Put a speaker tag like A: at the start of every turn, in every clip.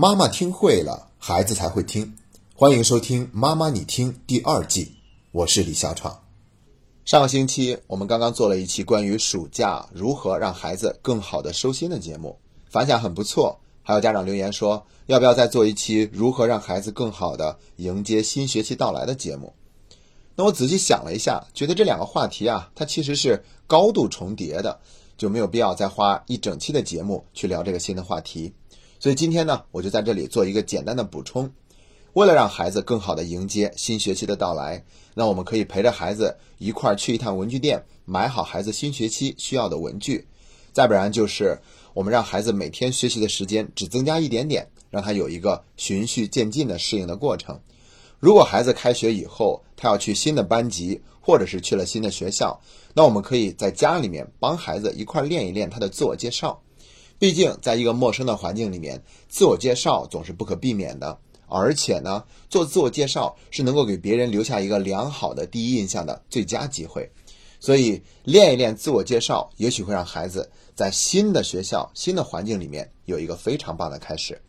A: 妈妈听会了，孩子才会听。欢迎收听《妈妈你听》第二季，我是李小闯。上个星期我们刚刚做了一期关于暑假如何让孩子更好的收心的节目，反响很不错。还有家长留言说，要不要再做一期如何让孩子更好的迎接新学期到来的节目？那我仔细想了一下，觉得这两个话题啊，它其实是高度重叠的，就没有必要再花一整期的节目去聊这个新的话题。所以今天呢，我就在这里做一个简单的补充。为了让孩子更好的迎接新学期的到来，那我们可以陪着孩子一块儿去一趟文具店，买好孩子新学期需要的文具。再不然就是我们让孩子每天学习的时间只增加一点点，让他有一个循序渐进的适应的过程。如果孩子开学以后他要去新的班级，或者是去了新的学校，那我们可以在家里面帮孩子一块儿练一练他的自我介绍。毕竟，在一个陌生的环境里面，自我介绍总是不可避免的。而且呢，做自我介绍是能够给别人留下一个良好的第一印象的最佳机会。所以，练一练自我介绍，也许会让孩子在新的学校、新的环境里面有一个非常棒的开始。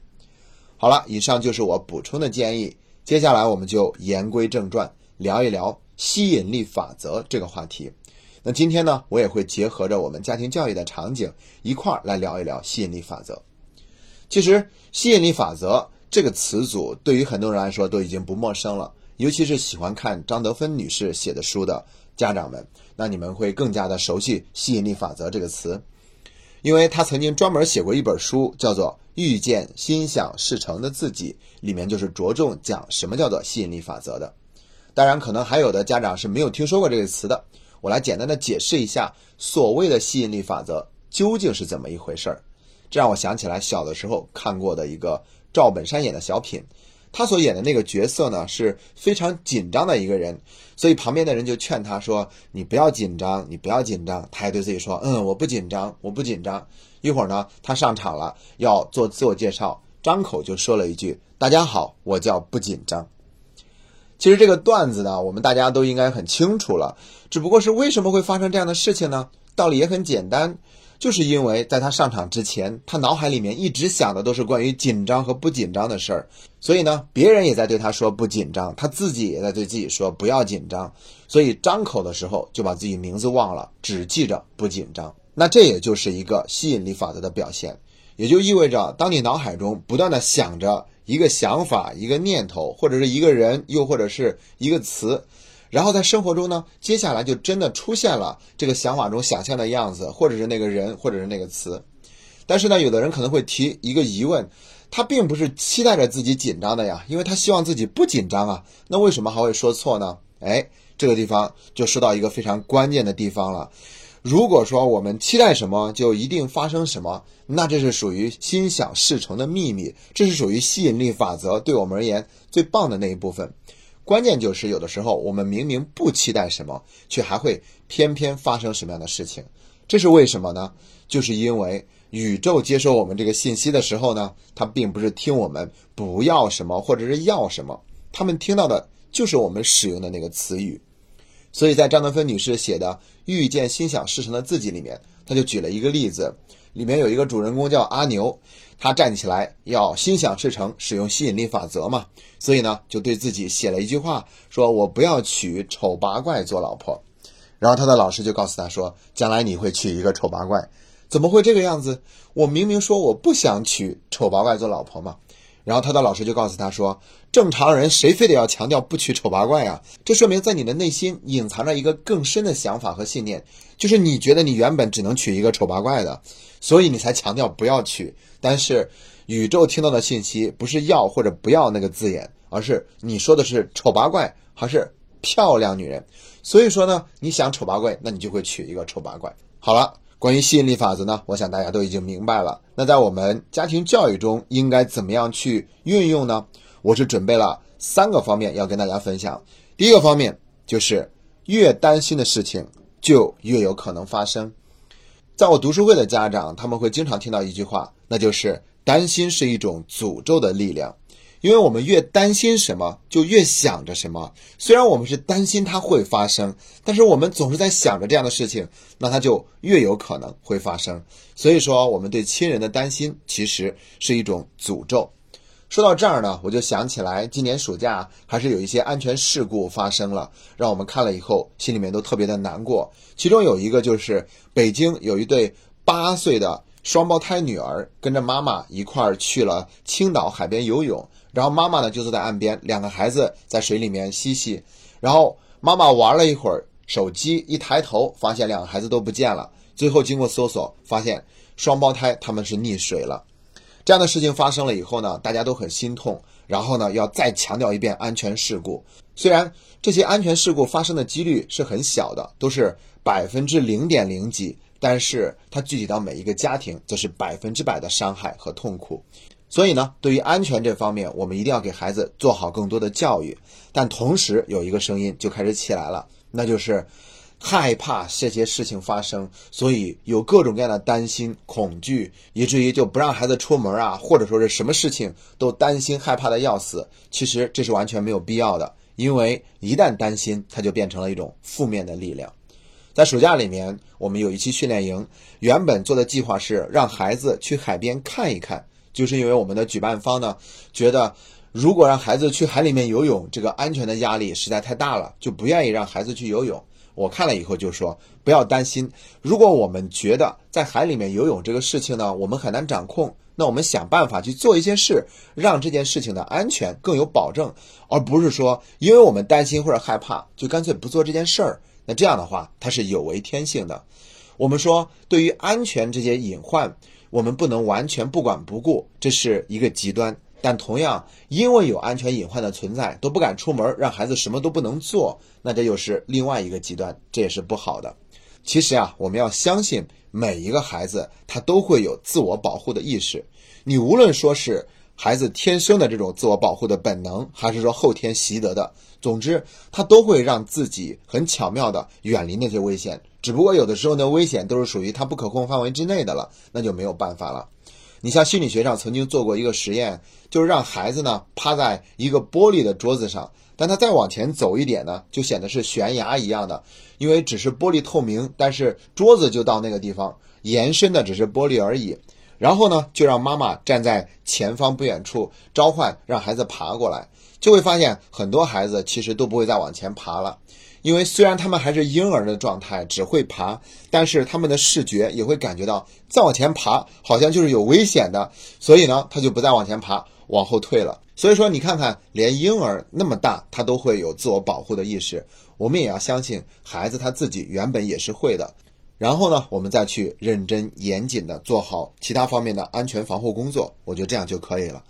A: 好了，以上就是我补充的建议。接下来，我们就言归正传，聊一聊吸引力法则这个话题。那今天呢，我也会结合着我们家庭教育的场景一块儿来聊一聊吸引力法则。其实，吸引力法则这个词组对于很多人来说都已经不陌生了，尤其是喜欢看张德芬女士写的书的家长们，那你们会更加的熟悉吸引力法则这个词，因为她曾经专门写过一本书，叫做《遇见心想事成的自己》，里面就是着重讲什么叫做吸引力法则的。当然，可能还有的家长是没有听说过这个词的。我来简单的解释一下所谓的吸引力法则究竟是怎么一回事儿。这让我想起来小的时候看过的一个赵本山演的小品，他所演的那个角色呢是非常紧张的一个人，所以旁边的人就劝他说：“你不要紧张，你不要紧张。”他还对自己说：“嗯，我不紧张，我不紧张。”一会儿呢，他上场了要做自我介绍，张口就说了一句：“大家好，我叫不紧张。”其实这个段子呢，我们大家都应该很清楚了。只不过是为什么会发生这样的事情呢？道理也很简单，就是因为在他上场之前，他脑海里面一直想的都是关于紧张和不紧张的事儿。所以呢，别人也在对他说不紧张，他自己也在对自己说不要紧张。所以张口的时候就把自己名字忘了，只记着不紧张。那这也就是一个吸引力法则的表现，也就意味着，当你脑海中不断的想着。一个想法，一个念头，或者是一个人，又或者是一个词，然后在生活中呢，接下来就真的出现了这个想法中想象的样子，或者是那个人，或者是那个词。但是呢，有的人可能会提一个疑问，他并不是期待着自己紧张的呀，因为他希望自己不紧张啊。那为什么还会说错呢？哎，这个地方就说到一个非常关键的地方了。如果说我们期待什么，就一定发生什么，那这是属于心想事成的秘密，这是属于吸引力法则对我们而言最棒的那一部分。关键就是有的时候我们明明不期待什么，却还会偏偏发生什么样的事情，这是为什么呢？就是因为宇宙接收我们这个信息的时候呢，它并不是听我们不要什么或者是要什么，他们听到的就是我们使用的那个词语。所以在张德芬女士写的《遇见心想事成的自己》里面，她就举了一个例子，里面有一个主人公叫阿牛，他站起来要心想事成，使用吸引力法则嘛，所以呢就对自己写了一句话，说我不要娶丑八怪做老婆。然后他的老师就告诉他说，将来你会娶一个丑八怪，怎么会这个样子？我明明说我不想娶丑八怪做老婆嘛。然后他的老师就告诉他说：“正常人谁非得要强调不娶丑八怪啊？这说明在你的内心隐藏着一个更深的想法和信念，就是你觉得你原本只能娶一个丑八怪的，所以你才强调不要娶。但是宇宙听到的信息不是要或者不要那个字眼，而是你说的是丑八怪还是漂亮女人。所以说呢，你想丑八怪，那你就会娶一个丑八怪。好了。”关于吸引力法则呢，我想大家都已经明白了。那在我们家庭教育中，应该怎么样去运用呢？我是准备了三个方面要跟大家分享。第一个方面就是，越担心的事情就越有可能发生。在我读书会的家长，他们会经常听到一句话，那就是担心是一种诅咒的力量。因为我们越担心什么，就越想着什么。虽然我们是担心它会发生，但是我们总是在想着这样的事情，那它就越有可能会发生。所以说，我们对亲人的担心其实是一种诅咒。说到这儿呢，我就想起来，今年暑假还是有一些安全事故发生了，让我们看了以后心里面都特别的难过。其中有一个就是北京有一对八岁的双胞胎女儿跟着妈妈一块儿去了青岛海边游泳，然后妈妈呢就坐在岸边，两个孩子在水里面嬉戏，然后妈妈玩了一会儿手机，一抬头发现两个孩子都不见了。最后经过搜索，发现双胞胎他们是溺水了。这样的事情发生了以后呢，大家都很心痛。然后呢，要再强调一遍安全事故。虽然这些安全事故发生的几率是很小的，都是百分之零点零几，但是它具体到每一个家庭，则是百分之百的伤害和痛苦。所以呢，对于安全这方面，我们一定要给孩子做好更多的教育。但同时，有一个声音就开始起来了，那就是。害怕这些事情发生，所以有各种各样的担心、恐惧，以至于就不让孩子出门啊，或者说是什么事情都担心、害怕的要死。其实这是完全没有必要的，因为一旦担心，它就变成了一种负面的力量。在暑假里面，我们有一期训练营，原本做的计划是让孩子去海边看一看，就是因为我们的举办方呢觉得，如果让孩子去海里面游泳，这个安全的压力实在太大了，就不愿意让孩子去游泳。我看了以后就说不要担心。如果我们觉得在海里面游泳这个事情呢，我们很难掌控，那我们想办法去做一些事，让这件事情的安全更有保证，而不是说因为我们担心或者害怕，就干脆不做这件事儿。那这样的话，它是有违天性的。我们说，对于安全这些隐患，我们不能完全不管不顾，这是一个极端。但同样，因为有安全隐患的存在，都不敢出门，让孩子什么都不能做，那这又是另外一个极端，这也是不好的。其实啊，我们要相信每一个孩子他都会有自我保护的意识。你无论说是孩子天生的这种自我保护的本能，还是说后天习得的，总之他都会让自己很巧妙的远离那些危险。只不过有的时候呢，危险都是属于他不可控范围之内的了，那就没有办法了。你像心理学上曾经做过一个实验，就是让孩子呢趴在一个玻璃的桌子上，但他再往前走一点呢，就显得是悬崖一样的，因为只是玻璃透明，但是桌子就到那个地方，延伸的只是玻璃而已。然后呢，就让妈妈站在前方不远处召唤，让孩子爬过来，就会发现很多孩子其实都不会再往前爬了。因为虽然他们还是婴儿的状态，只会爬，但是他们的视觉也会感觉到再往前爬好像就是有危险的，所以呢，他就不再往前爬，往后退了。所以说，你看看，连婴儿那么大，他都会有自我保护的意识。我们也要相信孩子他自己原本也是会的。然后呢，我们再去认真严谨的做好其他方面的安全防护工作，我觉得这样就可以了。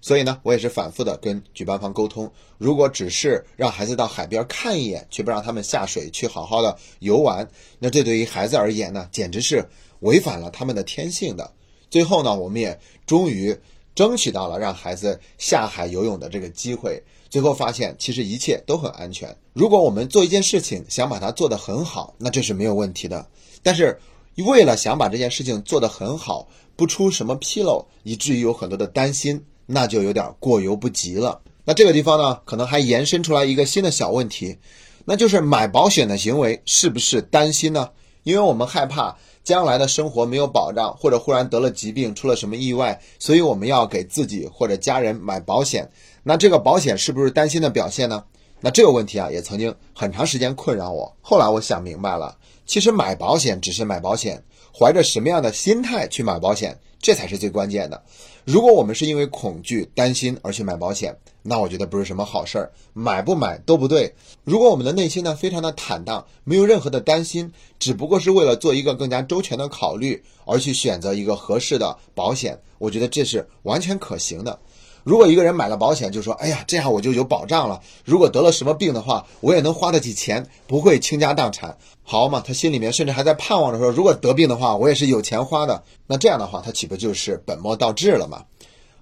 A: 所以呢，我也是反复的跟举办方沟通，如果只是让孩子到海边看一眼，却不让他们下水去好好的游玩，那这对于孩子而言呢，简直是违反了他们的天性的。最后呢，我们也终于争取到了让孩子下海游泳的这个机会。最后发现，其实一切都很安全。如果我们做一件事情想把它做得很好，那这是没有问题的。但是为了想把这件事情做得很好，不出什么纰漏，以至于有很多的担心。那就有点过犹不及了。那这个地方呢，可能还延伸出来一个新的小问题，那就是买保险的行为是不是担心呢？因为我们害怕将来的生活没有保障，或者忽然得了疾病，出了什么意外，所以我们要给自己或者家人买保险。那这个保险是不是担心的表现呢？那这个问题啊，也曾经很长时间困扰我。后来我想明白了，其实买保险只是买保险，怀着什么样的心态去买保险，这才是最关键的。如果我们是因为恐惧、担心而去买保险，那我觉得不是什么好事儿，买不买都不对。如果我们的内心呢非常的坦荡，没有任何的担心，只不过是为了做一个更加周全的考虑而去选择一个合适的保险，我觉得这是完全可行的。如果一个人买了保险，就说：“哎呀，这样我就有保障了。如果得了什么病的话，我也能花得起钱，不会倾家荡产，好嘛？”他心里面甚至还在盼望着说：“如果得病的话，我也是有钱花的。”那这样的话，他岂不就是本末倒置了吗？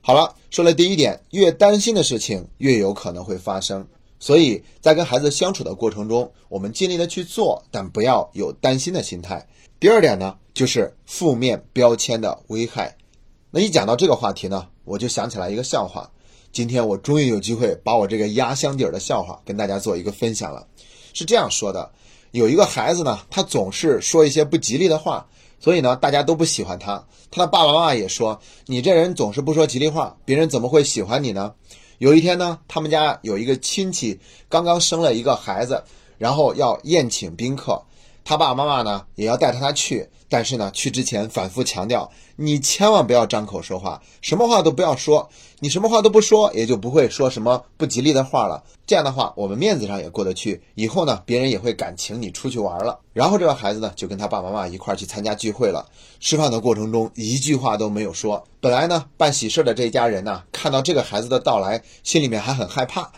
A: 好了，说了第一点，越担心的事情越有可能会发生。所以在跟孩子相处的过程中，我们尽力的去做，但不要有担心的心态。第二点呢，就是负面标签的危害。那一讲到这个话题呢？我就想起来一个笑话，今天我终于有机会把我这个压箱底儿的笑话跟大家做一个分享了。是这样说的：有一个孩子呢，他总是说一些不吉利的话，所以呢，大家都不喜欢他。他的爸爸妈妈也说：“你这人总是不说吉利话，别人怎么会喜欢你呢？”有一天呢，他们家有一个亲戚刚刚生了一个孩子，然后要宴请宾客。他爸爸妈妈呢也要带着他去，但是呢去之前反复强调，你千万不要张口说话，什么话都不要说。你什么话都不说，也就不会说什么不吉利的话了。这样的话，我们面子上也过得去，以后呢别人也会敢请你出去玩了。然后这个孩子呢就跟他爸爸妈妈一块儿去参加聚会了。吃饭的过程中一句话都没有说。本来呢办喜事的这一家人呢看到这个孩子的到来，心里面还很害怕，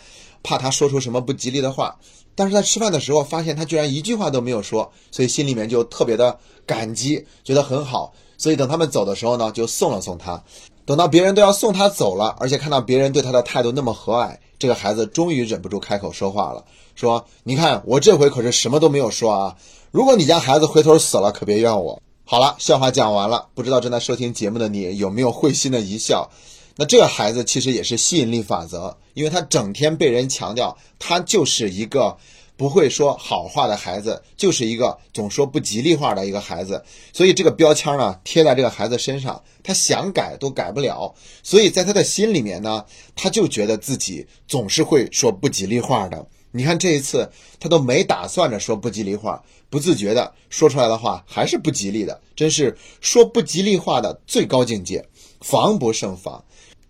A: 怕他说出什么不吉利的话。但是在吃饭的时候，发现他居然一句话都没有说，所以心里面就特别的感激，觉得很好。所以等他们走的时候呢，就送了送他。等到别人都要送他走了，而且看到别人对他的态度那么和蔼，这个孩子终于忍不住开口说话了，说：“你看我这回可是什么都没有说啊！如果你家孩子回头死了，可别怨我。”好了，笑话讲完了，不知道正在收听节目的你有没有会心的一笑？那这个孩子其实也是吸引力法则，因为他整天被人强调，他就是一个不会说好话的孩子，就是一个总说不吉利话的一个孩子，所以这个标签呢贴在这个孩子身上，他想改都改不了，所以在他的心里面呢，他就觉得自己总是会说不吉利话的。你看这一次他都没打算着说不吉利话，不自觉的说出来的话还是不吉利的，真是说不吉利话的最高境界，防不胜防。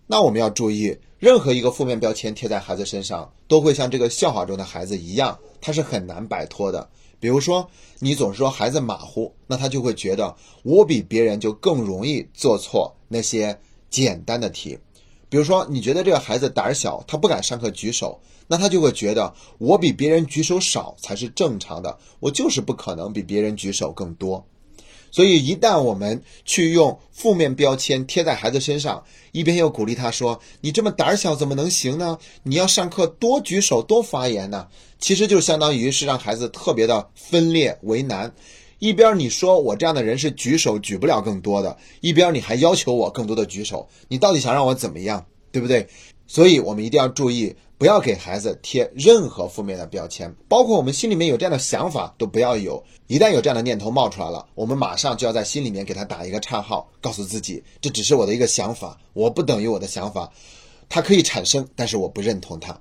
A: 那我们要注意，任何一个负面标签贴在孩子身上，都会像这个笑话中的孩子一样，他是很难摆脱的。比如说，你总是说孩子马虎，那他就会觉得我比别人就更容易做错那些简单的题。比如说，你觉得这个孩子胆小，他不敢上课举手，那他就会觉得我比别人举手少才是正常的，我就是不可能比别人举手更多。所以，一旦我们去用负面标签贴在孩子身上，一边又鼓励他说：“你这么胆小怎么能行呢？你要上课多举手多发言呢。”其实就相当于是让孩子特别的分裂为难。一边你说我这样的人是举手举不了更多的，一边你还要求我更多的举手，你到底想让我怎么样？对不对？所以我们一定要注意。不要给孩子贴任何负面的标签，包括我们心里面有这样的想法都不要有。一旦有这样的念头冒出来了，我们马上就要在心里面给他打一个叉号，告诉自己这只是我的一个想法，我不等于我的想法，它可以产生，但是我不认同它。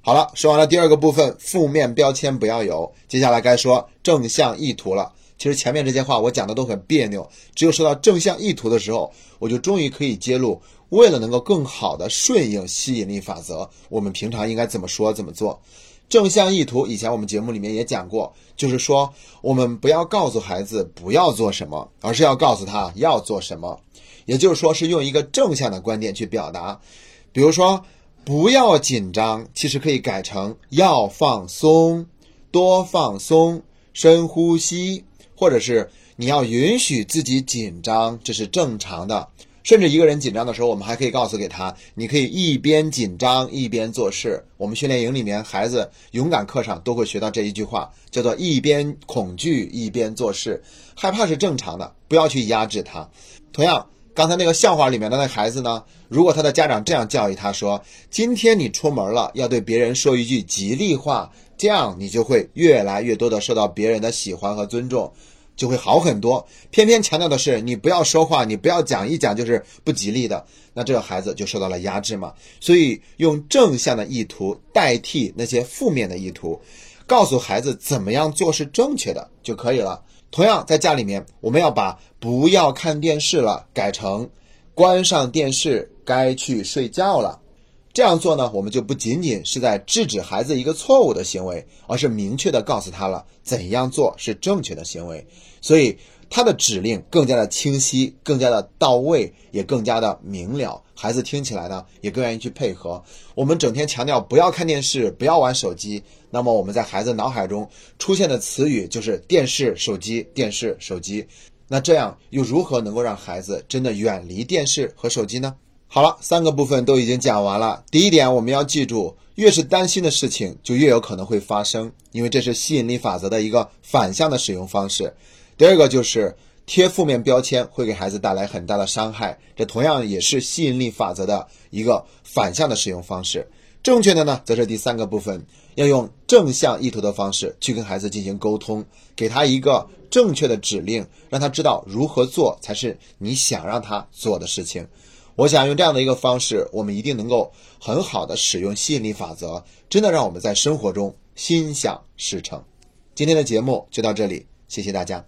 A: 好了，说完了第二个部分，负面标签不要有，接下来该说正向意图了。其实前面这些话我讲的都很别扭，只有说到正向意图的时候，我就终于可以揭露，为了能够更好的顺应吸引力法则，我们平常应该怎么说怎么做。正向意图以前我们节目里面也讲过，就是说我们不要告诉孩子不要做什么，而是要告诉他要做什么，也就是说是用一个正向的观点去表达。比如说不要紧张，其实可以改成要放松，多放松，深呼吸。或者是你要允许自己紧张，这是正常的。甚至一个人紧张的时候，我们还可以告诉给他，你可以一边紧张一边做事。我们训练营里面孩子勇敢课上都会学到这一句话，叫做一边恐惧一边做事。害怕是正常的，不要去压制他。同样，刚才那个笑话里面的那孩子呢，如果他的家长这样教育他说：“今天你出门了，要对别人说一句吉利话，这样你就会越来越多的受到别人的喜欢和尊重。”就会好很多。偏偏强调的是你不要说话，你不要讲，一讲就是不吉利的，那这个孩子就受到了压制嘛。所以用正向的意图代替那些负面的意图，告诉孩子怎么样做是正确的就可以了。同样，在家里面，我们要把不要看电视了改成关上电视，该去睡觉了。这样做呢，我们就不仅仅是在制止孩子一个错误的行为，而是明确的告诉他了怎样做是正确的行为。所以他的指令更加的清晰，更加的到位，也更加的明了。孩子听起来呢，也更愿意去配合。我们整天强调不要看电视，不要玩手机，那么我们在孩子脑海中出现的词语就是电视、手机、电视、手机。那这样又如何能够让孩子真的远离电视和手机呢？好了，三个部分都已经讲完了。第一点，我们要记住，越是担心的事情，就越有可能会发生，因为这是吸引力法则的一个反向的使用方式。第二个就是贴负面标签会给孩子带来很大的伤害，这同样也是吸引力法则的一个反向的使用方式。正确的呢，则是第三个部分，要用正向意图的方式去跟孩子进行沟通，给他一个正确的指令，让他知道如何做才是你想让他做的事情。我想用这样的一个方式，我们一定能够很好的使用吸引力法则，真的让我们在生活中心想事成。今天的节目就到这里，谢谢大家。